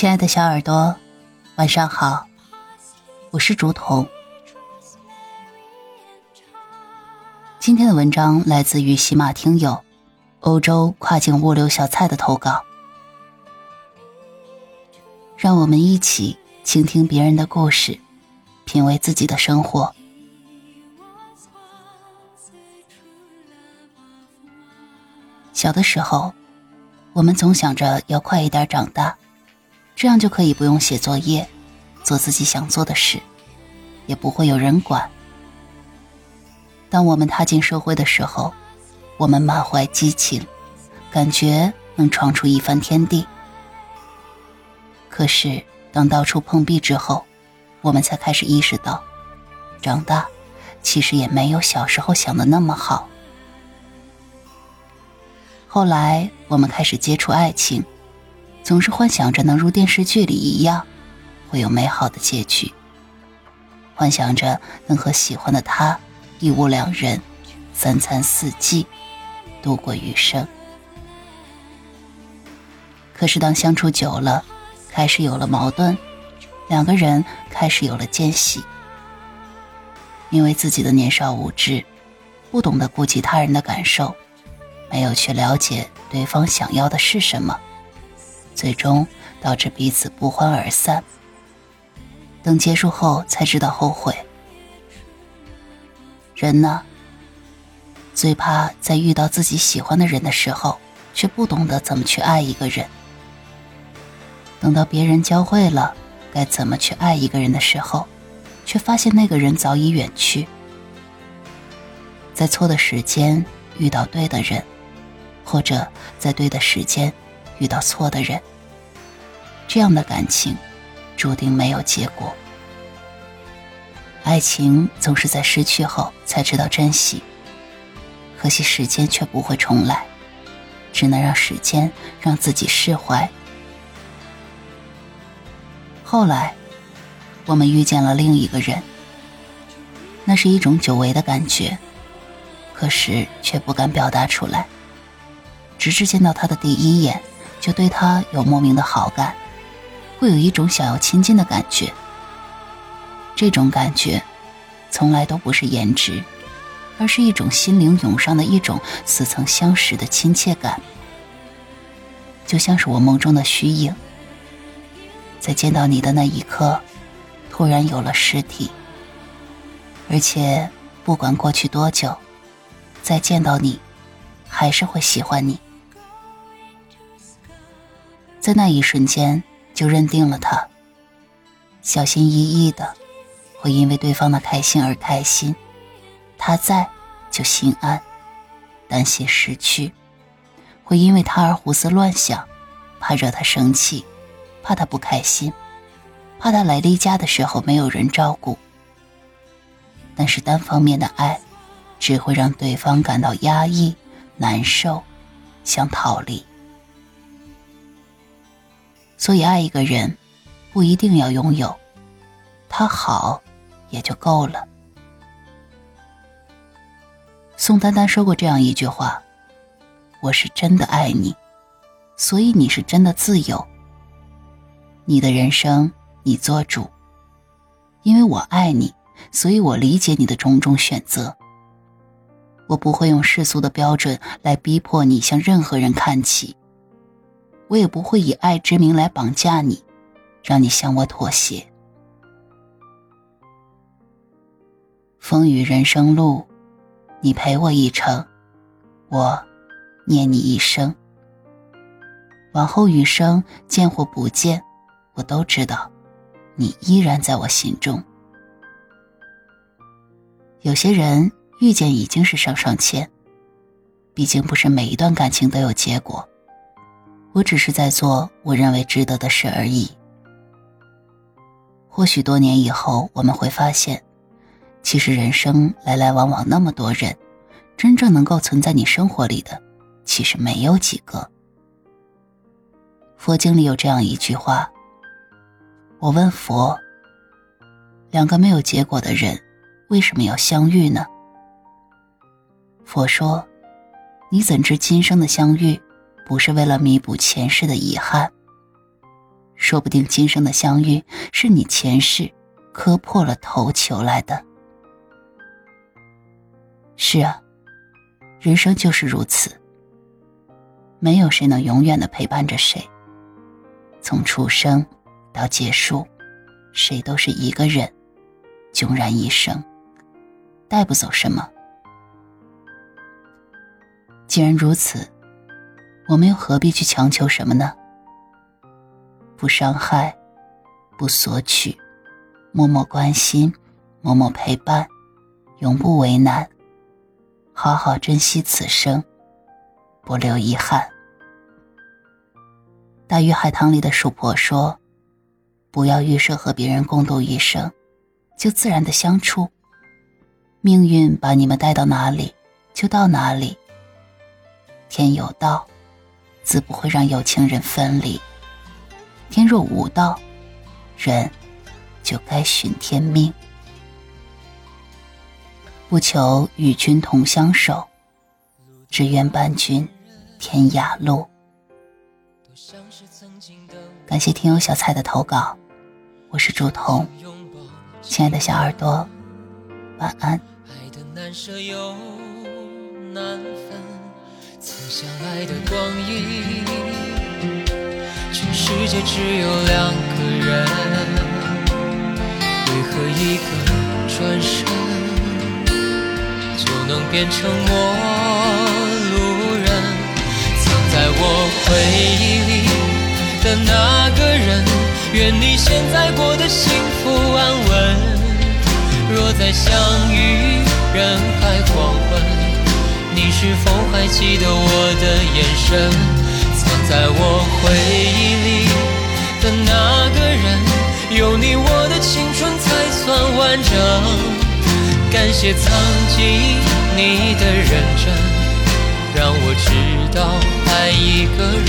亲爱的小耳朵，晚上好，我是竹筒。今天的文章来自于喜马听友欧洲跨境物流小蔡的投稿，让我们一起倾听别人的故事，品味自己的生活。小的时候，我们总想着要快一点长大，这样就可以不用写作业，做自己想做的事，也不会有人管。当我们踏进社会的时候，我们满怀激情，感觉能闯出一番天地。可是，当到处碰壁之后，我们才开始意识到，长大其实也没有小时候想的那么好。后来，我们开始接触爱情，总是幻想着能如电视剧里一样，会有美好的结局。幻想着能和喜欢的他一屋两人，三餐四季，度过余生。可是，当相处久了，开始有了矛盾，两个人开始有了间隙，因为自己的年少无知，不懂得顾及他人的感受。没有去了解对方想要的是什么，最终导致彼此不欢而散。等结束后才知道后悔。人呢，最怕在遇到自己喜欢的人的时候，却不懂得怎么去爱一个人。等到别人教会了该怎么去爱一个人的时候，却发现那个人早已远去。在错的时间遇到对的人。或者在对的时间遇到错的人，这样的感情注定没有结果。爱情总是在失去后才知道珍惜，可惜时间却不会重来，只能让时间让自己释怀。后来，我们遇见了另一个人，那是一种久违的感觉，可是却不敢表达出来。直至见到他的第一眼，就对他有莫名的好感，会有一种想要亲近的感觉。这种感觉，从来都不是颜值，而是一种心灵涌上的一种似曾相识的亲切感，就像是我梦中的虚影。在见到你的那一刻，突然有了实体，而且不管过去多久，再见到你，还是会喜欢你。在那一瞬间就认定了他，小心翼翼的，会因为对方的开心而开心，他在就心安，担心失去，会因为他而胡思乱想，怕惹他生气，怕他不开心，怕他来例假的时候没有人照顾。但是单方面的爱，只会让对方感到压抑、难受，想逃离。所以，爱一个人，不一定要拥有，他好也就够了。宋丹丹说过这样一句话：“我是真的爱你，所以你是真的自由。你的人生你做主，因为我爱你，所以我理解你的种种选择。我不会用世俗的标准来逼迫你向任何人看齐。”我也不会以爱之名来绑架你，让你向我妥协。风雨人生路，你陪我一程，我念你一生。往后余生，见或不见，我都知道，你依然在我心中。有些人遇见已经是上上签，毕竟不是每一段感情都有结果。我只是在做我认为值得的事而已。或许多年以后，我们会发现，其实人生来来往往那么多人，真正能够存在你生活里的，其实没有几个。佛经里有这样一句话：“我问佛，两个没有结果的人，为什么要相遇呢？”佛说：“你怎知今生的相遇？”不是为了弥补前世的遗憾。说不定今生的相遇是你前世磕破了头求来的。是啊，人生就是如此，没有谁能永远的陪伴着谁。从出生到结束，谁都是一个人，迥然一生，带不走什么。既然如此，我们又何必去强求什么呢？不伤害，不索取，默默关心，默默陪伴，永不为难。好好珍惜此生，不留遗憾。大鱼海棠里的鼠婆说：“不要预设和别人共度一生，就自然的相处。命运把你们带到哪里，就到哪里。天有道，自不会让有情人分离。”天若无道，人就该寻天命。不求与君同相守，只愿伴君天涯路。感谢听友小蔡的投稿，我是朱彤，亲爱的小耳朵，晚安。爱的难舍又难分曾相爱的光阴全世界只有两个人，为何一个转身就能变成陌路人？藏在我回忆里的那个人，愿你现在过得幸福安稳。若再相遇人海黄昏，你是否还记得我的眼神？藏在我回忆里的那个人，有你我的青春才算完整。感谢曾经你的认真，让我知道爱一个人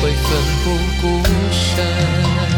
会奋不顾身。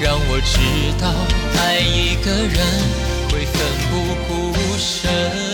让我知道，爱一个人会奋不顾身。